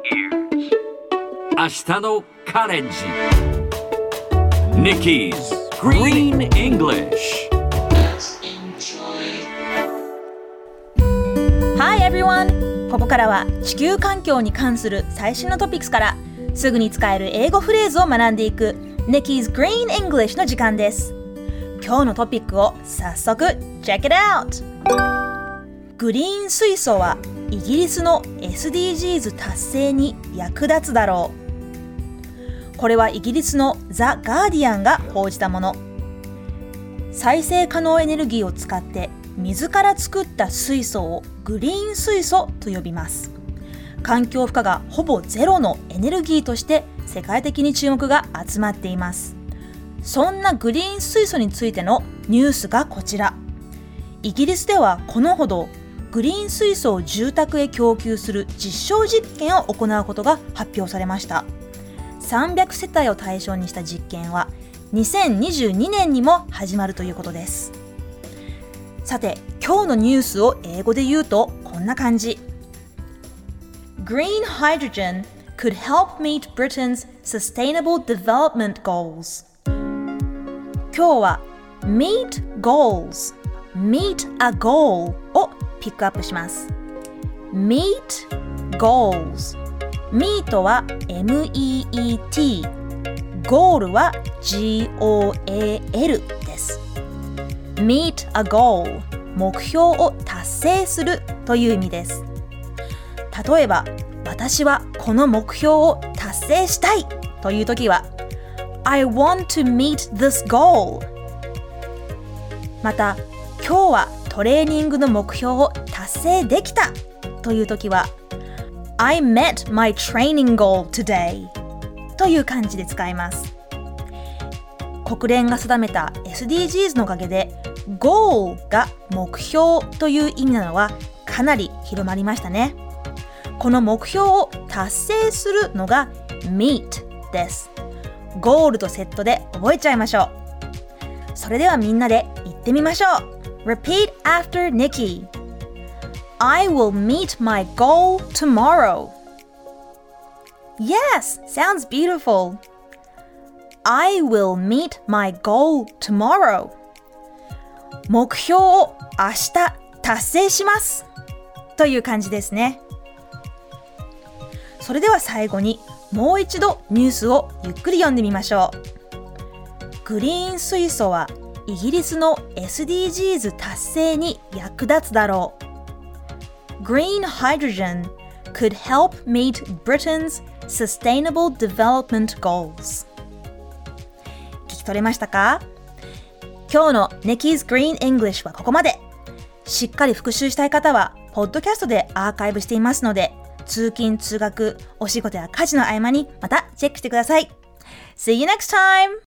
明日のカレンジ Nikki's Green English Hi everyone! ここからは地球環境に関する最新のトピックスからすぐに使える英語フレーズを学んでいく Nikki's Green English の時間です今日のトピックを早速 Check it out! グリーン水素はイギリスの SDGs 達成に役立つだろう。これはイギリスのザ・ガーディアンが報じたもの。再生可能エネルギーを使って水から作った水素をグリーン水素と呼びます。環境負荷がほぼゼロのエネルギーとして世界的に注目が集まっています。そんなグリーン水素についてのニュースがこちら。イギリスではこのほどグリーン水素を住宅へ供給する実証実験を行うことが発表されました。300世帯を対象にした実験は2022年にも始まるということです。さて今日のニュースを英語で言うとこんな感じ。Green hydrogen could help meet Britain's sustainable development goals. 今日は meet goals. Meet a goal. ピックアップします。meet goals meet は M-E-E-T ゴールは G-O-A-L です。meet a goal 目標を達成するという意味です。例えば私はこの目標を達成したいという時は I want to meet this goal また今日はトレーニングの目標を達成できたという時は I met my training goal today という感じで使います。国連が定めた SDGs のおかげで goal が目標という意味なのはかなり広まりましたね。この目標を達成するのが meet です。ゴールとセットで覚えちゃいましょう。それではみんなで言ってみましょう。Repeat after Nikki I will meet my goal tomorrow Yes, sounds beautiful I will meet my goal tomorrow 目標を明日達成しますという感じですねそれでは最後にもう一度ニュースをゆっくり読んでみましょうグリーン水素はイギリスの SDGs 達成に役立つだろう Green hydrogen could help meet Britain's sustainable development goals 聞き取れましたか今日の Nikki's Green English はここまでしっかり復習したい方はポッドキャストでアーカイブしていますので通勤通学お仕事や家事の合間にまたチェックしてください See you next time!